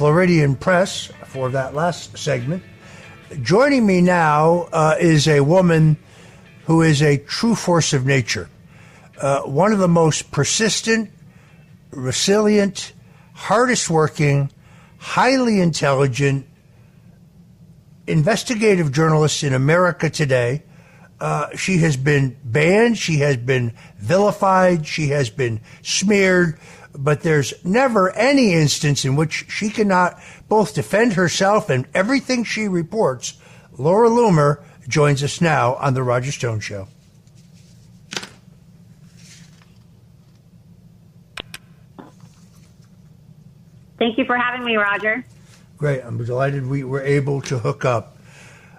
Floridian Press for that last segment. Joining me now uh, is a woman who is a true force of nature, uh, one of the most persistent, resilient, hardest working, highly intelligent, investigative journalists in America today. Uh, she has been banned, she has been vilified, she has been smeared but there's never any instance in which she cannot both defend herself and everything she reports. Laura Loomer joins us now on The Roger Stone Show. Thank you for having me, Roger. Great. I'm delighted we were able to hook up.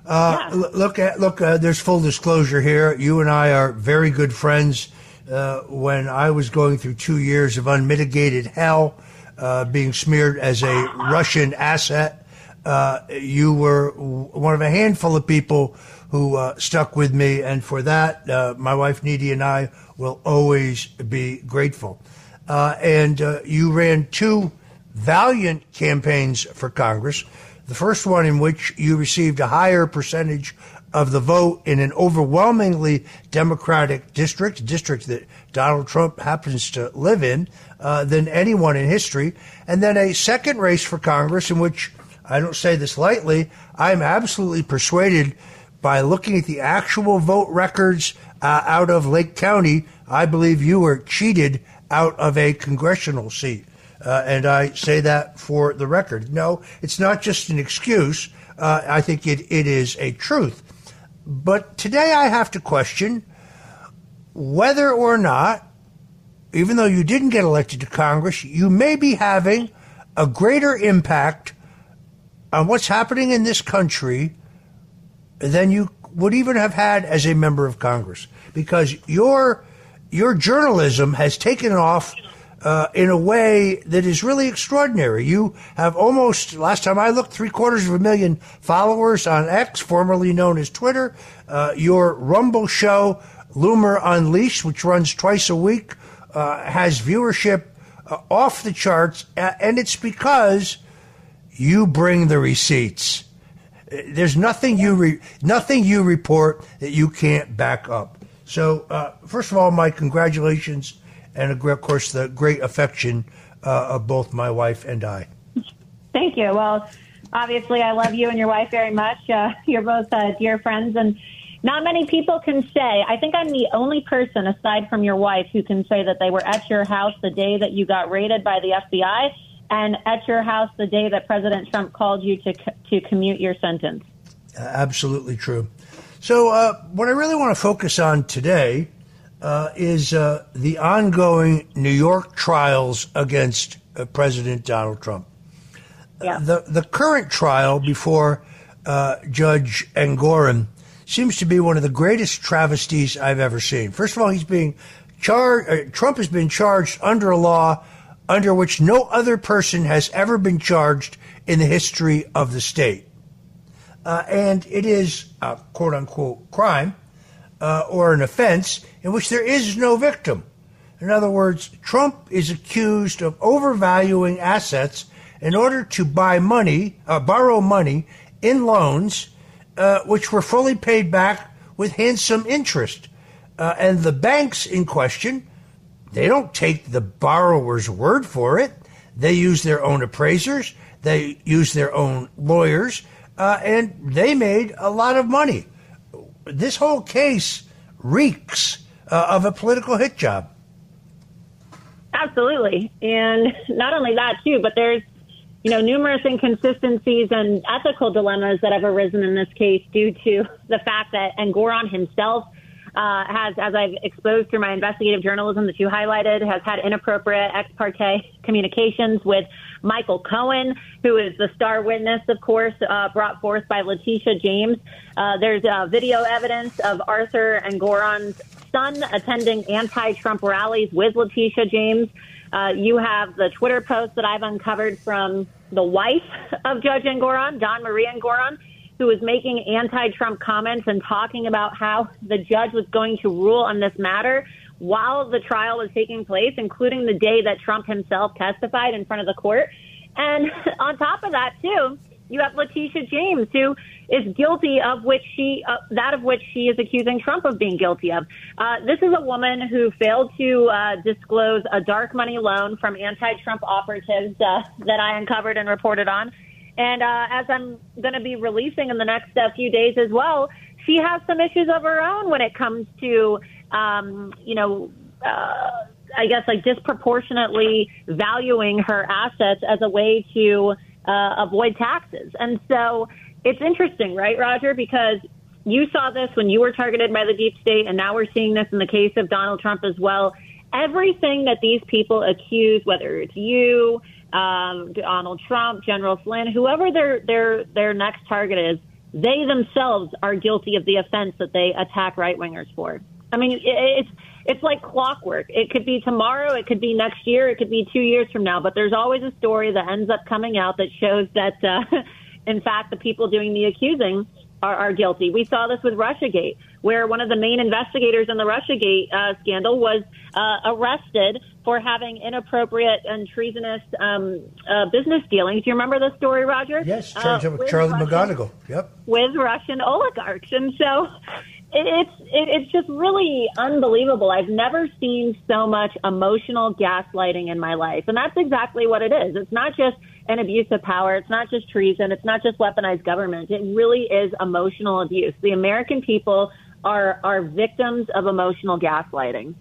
Uh, Yeah. Look at look. Uh, there's full disclosure here. You and I are very good friends. Uh, when I was going through two years of unmitigated hell, uh, being smeared as a Russian asset, uh, you were one of a handful of people who uh, stuck with me, and for that, my wife Nydia and I will always be grateful. And you ran two valiant campaigns for Congress. The first one in which you received a higher percentage of the vote in an overwhelmingly Democratic district, district that Donald Trump happens to live in, uh, than anyone in history. And then a second race for Congress in which, I don't say this lightly, I'm absolutely persuaded by looking at the actual vote records uh, out of Lake County, I believe you were cheated out of a congressional seat. Uh, and I say that for the record. No, it's not just an excuse. Uh, I think it, it is a truth. But today I have to question whether or not, even though you didn't get elected to Congress, you may be having a greater impact on what's happening in this country than you would even have had as a member of Congress, because your your journalism has taken off uh, in a way that is really extraordinary. You have almost last time I looked, three quarters of a million followers on X, formerly known as Twitter. Uh, your Rumble show, Loomer Unleashed, which runs twice a week, uh, has viewership uh, off the charts, and it's because you bring the receipts. There's nothing you re- nothing you report that you can't back up. So, uh, first of all, my congratulations, and of course the great affection uh, of both my wife and I. Thank you. Well, obviously, I love you and your wife very much. Uh, you're both uh, dear friends, and not many people can say. I think I'm the only person, aside from your wife, who can say that they were at your house the day that you got raided by the FBI, and at your house the day that President Trump called you to to commute your sentence. Absolutely true. So, uh, what I really want to focus on today uh, is uh, the ongoing New York trials against uh, President Donald Trump. Yeah. The the current trial before uh, Judge Engoron seems to be one of the greatest travesties I've ever seen. First of all, he's being charged. Uh, Trump has been charged under a law under which no other person has ever been charged in the history of the state uh, and it is a quote unquote crime uh, or an offense in which there is no victim. In other words, Trump is accused of overvaluing assets in order to buy money, uh, borrow money in loans, uh, which were fully paid back with handsome interest. Uh, and the banks in question, they don't take the borrower's word for it. They use their own appraisers. They use their own lawyers, uh, and they made a lot of money. This whole case reeks uh, of a political hit job. Absolutely. And not only that, too, but there's, you know, numerous inconsistencies and ethical dilemmas that have arisen in this case due to the fact that Engoron himself uh, has, as I've exposed through my investigative journalism that you highlighted, has had inappropriate ex parte communications with Michael Cohen, who is the star witness, of course, uh, brought forth by Letitia James. Uh, there's uh, video evidence of Arthur Engoron's son attending anti-Trump rallies with Letitia James. Uh, you have the Twitter post that I've uncovered from the wife of Judge Engoron, Dawn Marie Engoron, who was making anti-Trump comments and talking about how the judge was going to rule on this matter while the trial was taking place, including the day that Trump himself testified in front of the court. And on top of that, too, you have Letitia James, who is guilty of which she, uh, that of which she is accusing Trump of being guilty of. Uh, this is a woman who failed to uh, disclose a dark money loan from anti-Trump operatives uh, that I uncovered and reported on. And uh, as I'm going to be releasing in the next uh, few days as well, she has some issues of her own when it comes to, um, you know, I guess like disproportionately valuing her assets as a way to uh, avoid taxes. And so it's interesting, right, Roger? Because you saw this when you were targeted by the deep state, and now we're seeing this in the case of Donald Trump as well. Everything that these people accuse, whether it's you, um, Donald Trump, General Flynn, whoever their their their next target is, they themselves are guilty of the offense that they attack right wingers for. I mean, it, it's it's like clockwork. It could be tomorrow, it could be next year, it could be two years from now. But there's always a story that ends up coming out that shows that, uh, in fact, the people doing the accusing are, are guilty. We saw this with RussiaGate, where one of the main investigators in the RussiaGate uh, scandal was uh, arrested for having inappropriate and treasonous um, uh, business dealings. Do you remember the story, Roger? Yes, uh, Charlie Russian, McGonigal. Yep. With Russian oligarchs. And so it's it, it's just really unbelievable. I've never seen so much emotional gaslighting in my life, and that's exactly what it is. It's not just an abuse of power. It's not just treason. It's not just weaponized government. It really is emotional abuse. The American people are are victims of emotional gaslighting.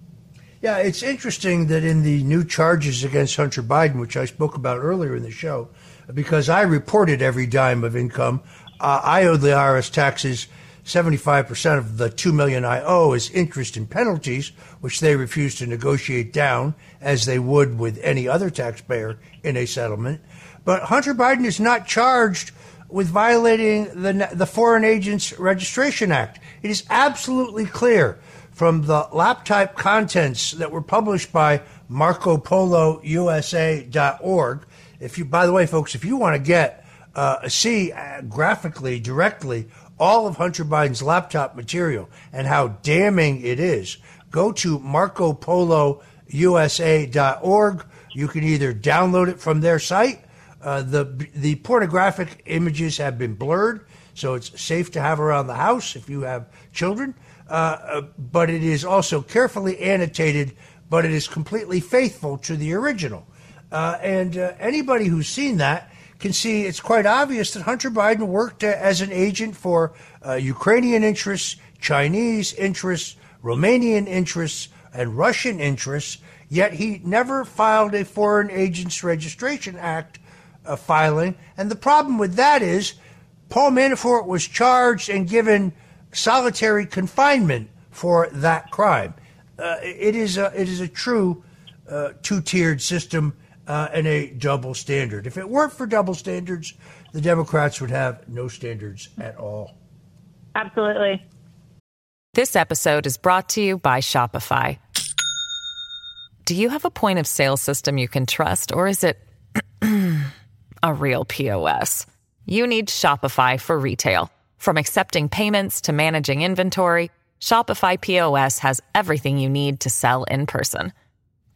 Yeah, it's interesting that in the new charges against Hunter Biden, which I spoke about earlier in the show, because I reported every dime of income, uh, I owed the IRS taxes 75% of the 2 million I owe is interest and penalties, which they refuse to negotiate down as they would with any other taxpayer in a settlement. But Hunter Biden is not charged with violating the, the Foreign Agents Registration Act. It is absolutely clear from the laptop contents that were published by MarcoPoloUSA.org. If you, by the way, folks, if you want to get uh, see uh, graphically, directly all of Hunter Biden's laptop material and how damning it is, go to MarcoPoloUSA.org. You can either download it from their site. Uh, the the pornographic images have been blurred, so it's safe to have around the house if you have children. Uh, uh, but it is also carefully annotated, but it is completely faithful to the original. Uh, and uh, anybody who's seen that can see it's quite obvious that Hunter Biden worked uh, as an agent for uh, Ukrainian interests, Chinese interests, Romanian interests, and Russian interests, yet he never filed a Foreign Agents Registration Act uh, filing. And the problem with that is Paul Manafort was charged and given solitary confinement for that crime. Uh, it, is a, it is a true uh, two tiered system uh, and a double standard. If it weren't for double standards, the Democrats would have no standards at all. Absolutely. This episode is brought to you by Shopify. Do you have a point of sale system you can trust, or is it a real POS? You need Shopify for retail. From accepting payments to managing inventory, Shopify POS has everything you need to sell in person.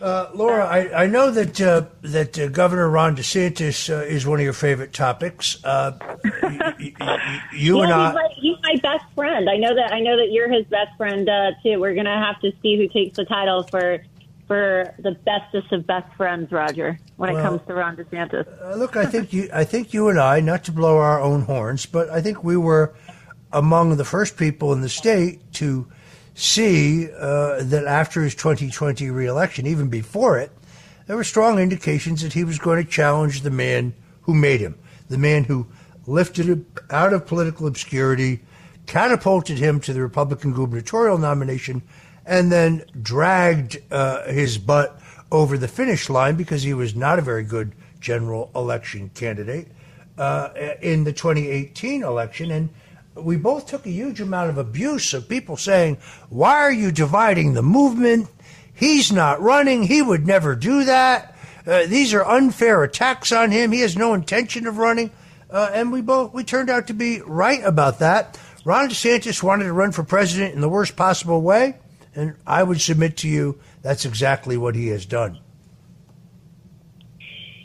Uh, Laura, I, I, know that uh, that uh, Governor Ron DeSantis uh, is one of your favorite topics. Uh, y- y- you yeah, and I, he's my, he's my, best friend. I know that. I know that you're his best friend uh, too. We're gonna have to see who takes the title for for the bestest of best friends, Roger. When well, it comes to Ron DeSantis, look, I think you, I think you and I, not to blow our own horns, but I think we were among the first people in the state to see uh, that after his 2020 reelection, even before it, there were strong indications that he was going to challenge the man who made him, the man who lifted him out of political obscurity, catapulted him to the Republican gubernatorial nomination, and then dragged uh, his butt over the finish line because he was not a very good general election candidate uh, in the 2018 election. And we both took a huge amount of abuse of people saying, Why are you dividing the movement? He's not running. He would never do that. Uh, these are unfair attacks on him. He has no intention of running. Uh, and we both we turned out to be right about that. Ron DeSantis wanted to run for president in the worst possible way, and I would submit to you that's exactly what he has done.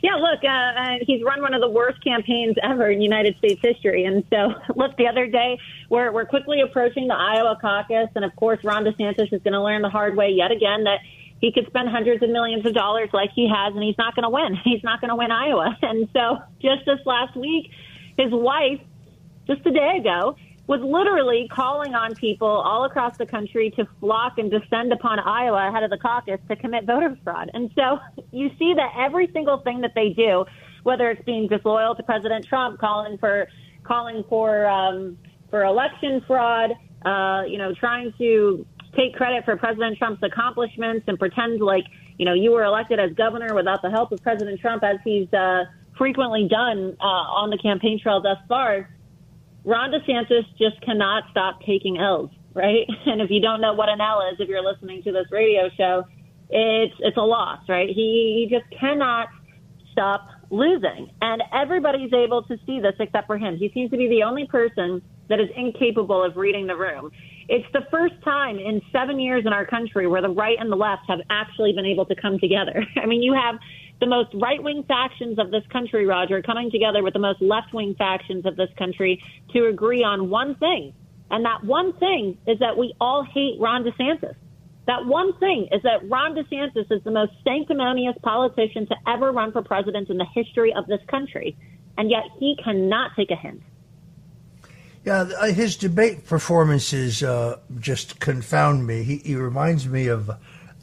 Yeah, look, uh, uh, he's run one of the worst campaigns ever in United States history. And so, look, the other day, we're, we're quickly approaching the Iowa caucus. And of course, Ron DeSantis is going to learn the hard way yet again that he could spend hundreds of millions of dollars like he has, and he's not going to win. He's not going to win Iowa. And so, just this last week, his wife, just a day ago, was literally calling on people all across the country to flock and descend upon Iowa ahead of the caucus to commit voter fraud. And so you see that every single thing that they do, whether it's being disloyal to President Trump, calling for calling for um, for election fraud, uh, you know, trying to take credit for President Trump's accomplishments and pretend like you know you were elected as governor without the help of President Trump, as he's uh, frequently done uh, on the campaign trail thus far Ron DeSantis just cannot stop taking L's, right? And if you don't know what an L is, if you're listening to this radio show, it's it's a loss, right? He, he just cannot stop losing, and everybody's able to see this except for him. He seems to be the only person that is incapable of reading the room. It's the first time in seven years in our country where the right and the left have actually been able to come together. I mean, you have the most right wing factions of this country, Roger, coming together with the most left wing factions of this country to agree on one thing. And that one thing is that we all hate Ron DeSantis. That one thing is that Ron DeSantis is the most sanctimonious politician to ever run for president in the history of this country. And yet he cannot take a hint. Yeah, uh, his debate performances uh, just confound me. He, he reminds me of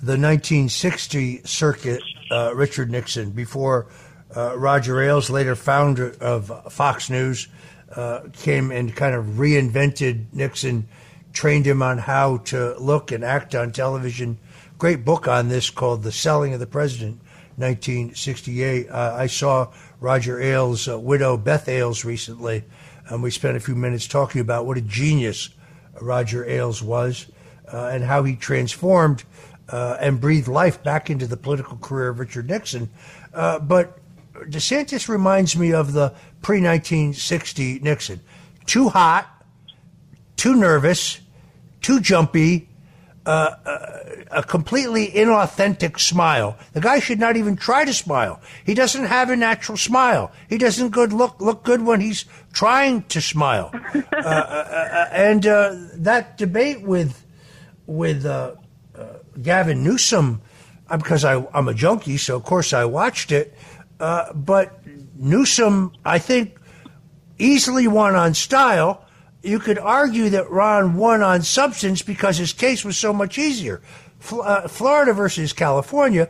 the 1960 circuit uh, Richard Nixon before uh, Roger Ailes, later founder of Fox News, uh, came and kind of reinvented Nixon, trained him on how to look and act on television. Great book on this called The Selling of the President, 1968. Uh, I saw Roger Ailes' uh, widow, Beth Ailes, recently, and we spent a few minutes talking about what a genius Roger Ailes was and how he transformed uh, and breathe life back into the political career of Richard Nixon. Uh, but DeSantis reminds me of the pre 1960 Nixon. Too hot, too nervous, too jumpy, uh, uh, a completely inauthentic smile. The guy should not even try to smile. He doesn't have a natural smile. He doesn't good look look good when he's trying to smile. Uh, uh, uh, and that debate with with Gavin Newsom because I, am a junkie, so of course I watched it. Uh, but Newsom, I think, easily won on style. You could argue that Ron won on substance because his case was so much easier. Uh, Florida versus California.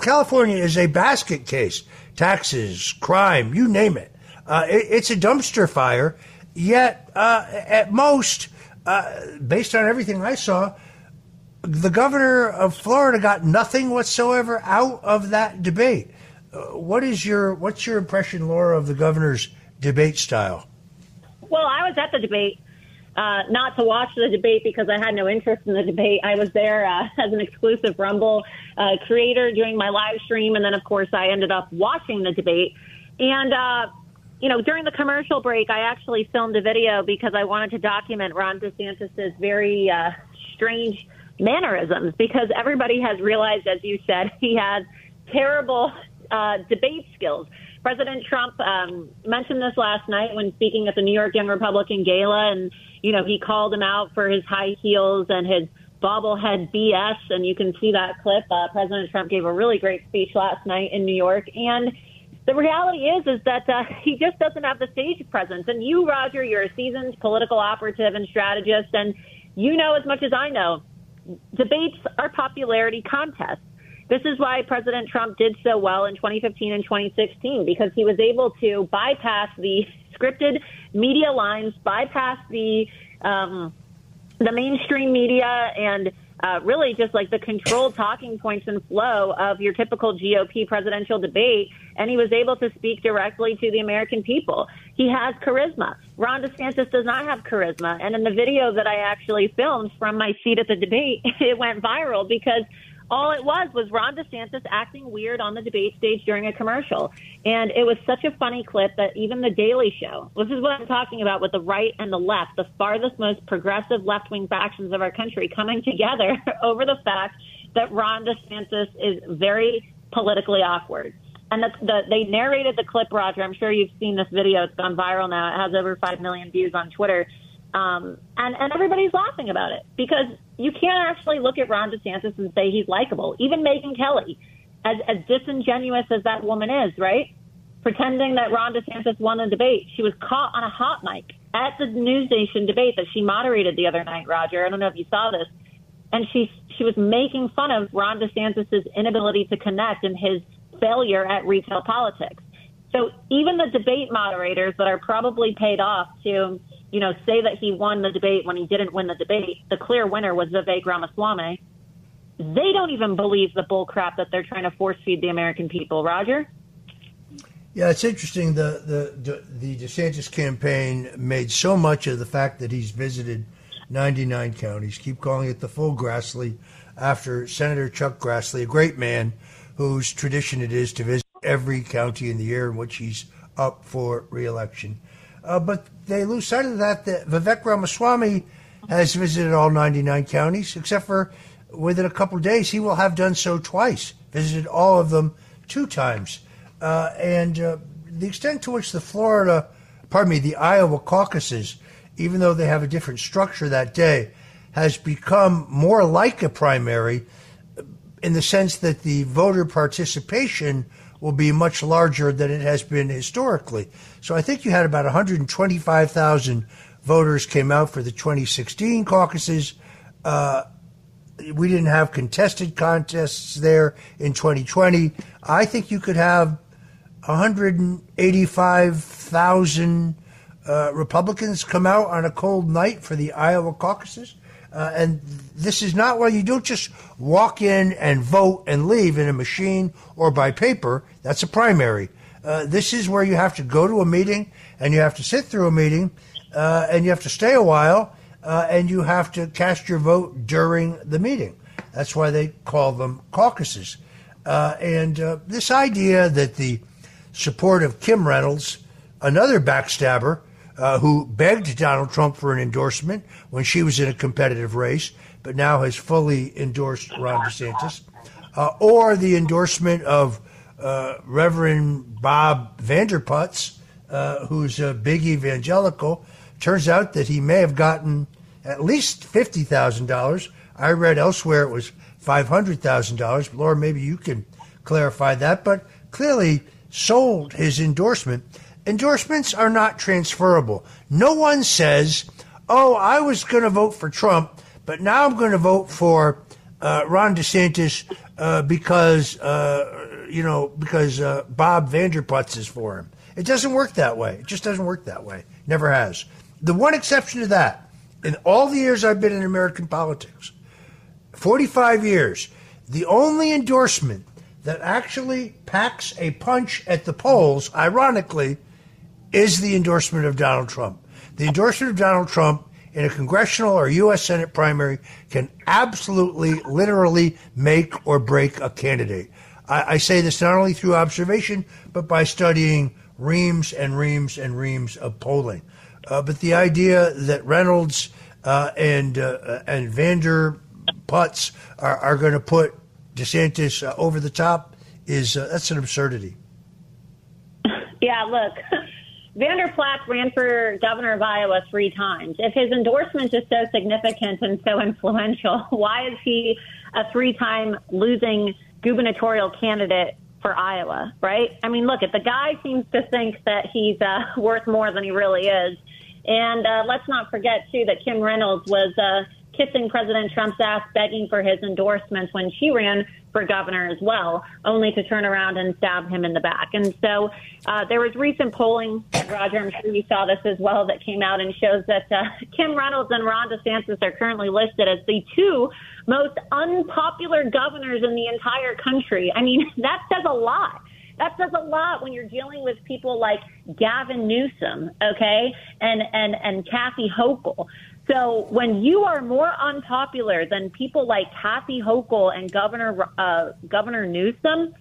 California is a basket case. Taxes, crime, you name it. Uh, it it's a dumpster fire. Yet, uh, at most, uh, based on everything I saw, the governor of Florida got nothing whatsoever out of that debate. Uh, what is your what's your impression, Laura, of the governor's debate style? Well, I was at the debate, uh, not to watch the debate because I had no interest in the debate. I was there uh, as an exclusive Rumble uh, creator doing my live stream, and then of course I ended up watching the debate. And uh, you know, during the commercial break, I actually filmed a video because I wanted to document Ron DeSantis's very strange mannerisms because everybody has realized, as you said, he has terrible uh, debate skills. President Trump um, mentioned this last night when speaking at the New York Young Republican Gala, and you know he called him out for his high heels and his bobblehead BS. And you can see that clip. Uh, President Trump gave a really great speech last night in New York, and the reality is is that uh, he just doesn't have the stage presence. And you, Roger, you're a seasoned political operative and strategist, and you know as much as I know. Debates are popularity contests. This is why President Trump did so well in 2015 and 2016 because he was able to bypass the scripted media lines, bypass the um, the mainstream media, and uh, really just like the controlled talking points and flow of your typical GOP presidential debate. And he was able to speak directly to the American people. He has charisma. Ron DeSantis does not have charisma. And in the video that I actually filmed from my seat at the debate, it went viral because all it was was Ron DeSantis acting weird on the debate stage during a commercial. And it was such a funny clip that even The Daily Show, this is what I'm talking about with the right and the left, the farthest, most progressive left wing factions of our country coming together over the fact that Ron DeSantis is very politically awkward. And the, the, they narrated the clip, Roger. I'm sure you've seen this video. It's gone viral now. It has over 5 million views on Twitter. Um, and, and everybody's laughing about it because you can't actually look at Ron DeSantis and say he's likable. Even Megyn Kelly, as, as disingenuous as that woman is, right? Pretending that Ron DeSantis won the debate. She was caught on a hot mic at the NewsNation debate that she moderated the other night, Roger. I don't know if you saw this. And she, she was making fun of Ron DeSantis' inability to connect and his failure at retail politics. So even the debate moderators that are probably paid off to you know, say that he won the debate when he didn't win the debate. The clear winner was Vivek Ramaswamy. They don't even believe the bull crap that they're trying to force feed the American people. Roger. Yeah, it's interesting. The the the DeSantis campaign made so much of the fact that he's visited 99 counties. Keep calling it the full Grassley after Senator Chuck Grassley, a great man whose tradition it is to visit every county in the year in which he's up for reelection. Uh, but they lose sight of that. That Vivek Ramaswamy has visited all 99 counties, except for within a couple days, he will have done so twice, visited all of them two times. Uh, and uh, the extent to which the Florida, pardon me, the Iowa caucuses, even though they have a different structure that day, has become more like a primary in the sense that the voter participation will be much larger than it has been historically. So I think you had about 125,000 voters came out for the 2016 caucuses. Uh, we didn't have contested contests there in 2020. I think you could have 185,000 uh, Republicans come out on a cold night for the Iowa caucuses. Uh, and this is not where you don't just walk in and vote and leave in a machine or by paper. That's a primary. Uh, this is where you have to go to a meeting and you have to sit through a meeting uh, and you have to stay a while uh, and you have to cast your vote during the meeting. That's why they call them caucuses. Uh, and uh, this idea that the support of Kim Reynolds, another backstabber, uh, who begged Donald Trump for an endorsement when she was in a competitive race, but now has fully endorsed Ron DeSantis, uh, or the endorsement of uh, Reverend Bob Vander Putz, uh, who's a big evangelical. Turns out that he may have gotten at least fifty thousand dollars. I read elsewhere it was five hundred thousand dollars. Laura, maybe you can clarify that, but clearly sold his endorsement endorsements are not transferable. No one says, oh, I was going to vote for Trump, but now I'm going to vote for uh, Ron DeSantis uh, because, uh, you know, because uh, Bob Vander Putz is for him. It doesn't work that way. It just doesn't work that way. Never has. The one exception to that, in all the years I've been in American politics, 45 years, the only endorsement that actually packs a punch at the polls, ironically, is the endorsement of Donald Trump. The endorsement of Donald Trump in a congressional or U.S. Senate primary can absolutely, literally make or break a candidate. I, I say this not only through observation, but by studying reams and reams and reams of polling. Uh, but the idea that Reynolds uh, and uh, and Vander Putz are, are going to put DeSantis uh, over the top is uh, that's an absurdity. Yeah, look, Vander Plaats ran for governor of Iowa three times. If his endorsement is so significant and so influential, why is he a three-time losing gubernatorial candidate for Iowa? Right? I mean, look, if the guy seems to think that he's uh, worth more than he really is. And uh, let's not forget, too, that Kim Reynolds was uh, kissing President Trump's ass, begging for his endorsements when she ran for governor as well, only to turn around and stab him in the back. And so uh, there was recent polling, Roger, I'm sure you saw this as well, that came out and shows that uh, Kim Reynolds and Ron DeSantis are currently listed as the two most unpopular governors in the entire country. I mean, that says a lot. That says a lot when you're dealing with people like Gavin Newsom, okay, and and and Kathy Hochul. So when you are more unpopular than people like Kathy Hochul and Governor uh, Governor Newsom,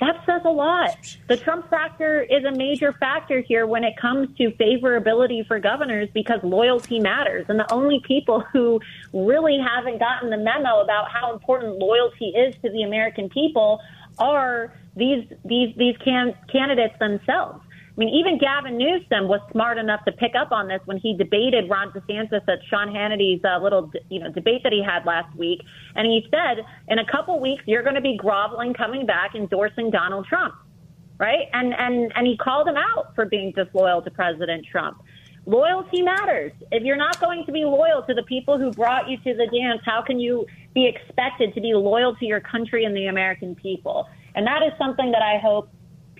that says a lot. The Trump factor is a major factor here when it comes to favorability for governors because loyalty matters. And the only people who really haven't gotten the memo about how important loyalty is to the American people are these these these can, candidates themselves. I mean, even Gavin Newsom was smart enough to pick up on this when he debated Ron DeSantis at Sean Hannity's uh, little, you know, debate that he had last week, and he said, in a couple weeks, you're going to be groveling, coming back, endorsing Donald Trump, right? And and and he called him out for being disloyal to President Trump. Loyalty matters. If you're not going to be loyal to the people who brought you to the dance, how can you be expected to be loyal to your country and the American people? And that is something that I hope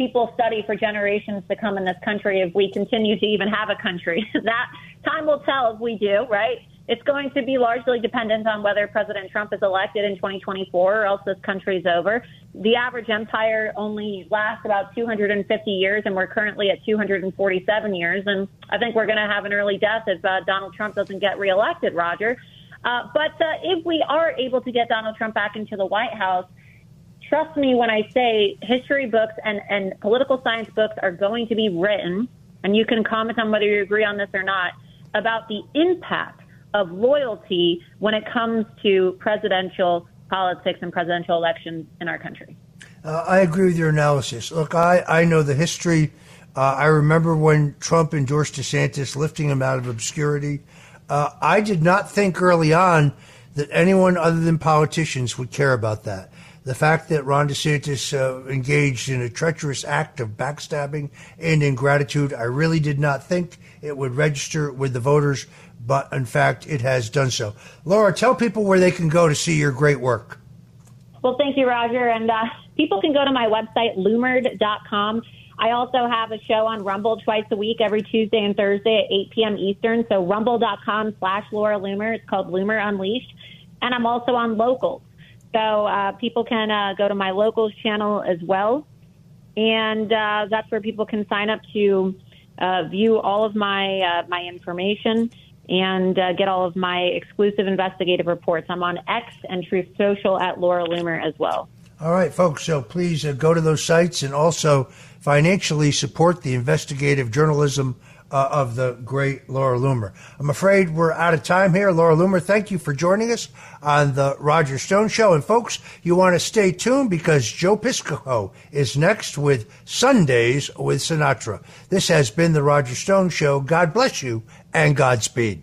people study for generations to come in this country if we continue to even have a country. that time will tell if we do, right? It's going to be largely dependent on whether President Trump is elected in 2024 or else this country's over. The average empire only lasts about 250 years, and we're currently at 247 years. And I think we're going to have an early death if uh, Donald Trump doesn't get reelected, Roger. Uh, but uh, if we are able to get Donald Trump back into the White House, trust me when I say history books and, and political science books are going to be written, and you can comment on whether you agree on this or not, about the impact of loyalty when it comes to presidential politics and presidential elections in our country. Uh, I agree with your analysis. Look, I, I know the history. Uh, I remember when Trump endorsed DeSantis, lifting him out of obscurity. Uh, I did not think early on that anyone other than politicians would care about that the fact that Ron DeSantis uh, engaged in a treacherous act of backstabbing and ingratitude, I really did not think it would register with the voters, but in fact, it has done so. Laura, tell people where they can go to see your great work. Well, thank you, Roger. And uh, people can go to my website, loomered.com. I also have a show on Rumble twice a week, every Tuesday and Thursday at 8 p.m. Eastern. So rumble.com slash Laura Loomer. It's called Loomer Unleashed. And I'm also on Locals. So uh, people can uh, go to my locals channel as well, and uh, that's where people can sign up to uh, view all of my uh, my information and uh, get all of my exclusive investigative reports. I'm on X and Truth Social at Laura Loomer as well. All right, folks. So please go to those sites and also financially support the investigative journalism uh, of the great Laura Loomer. I'm afraid we're out of time here. Laura Loomer, thank you for joining us on the Roger Stone Show. And folks, you want to stay tuned because Joe Piscopo is next with Sundays with Sinatra. This has been the Roger Stone Show. God bless you and Godspeed.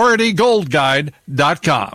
PriorityGoldGuide.com.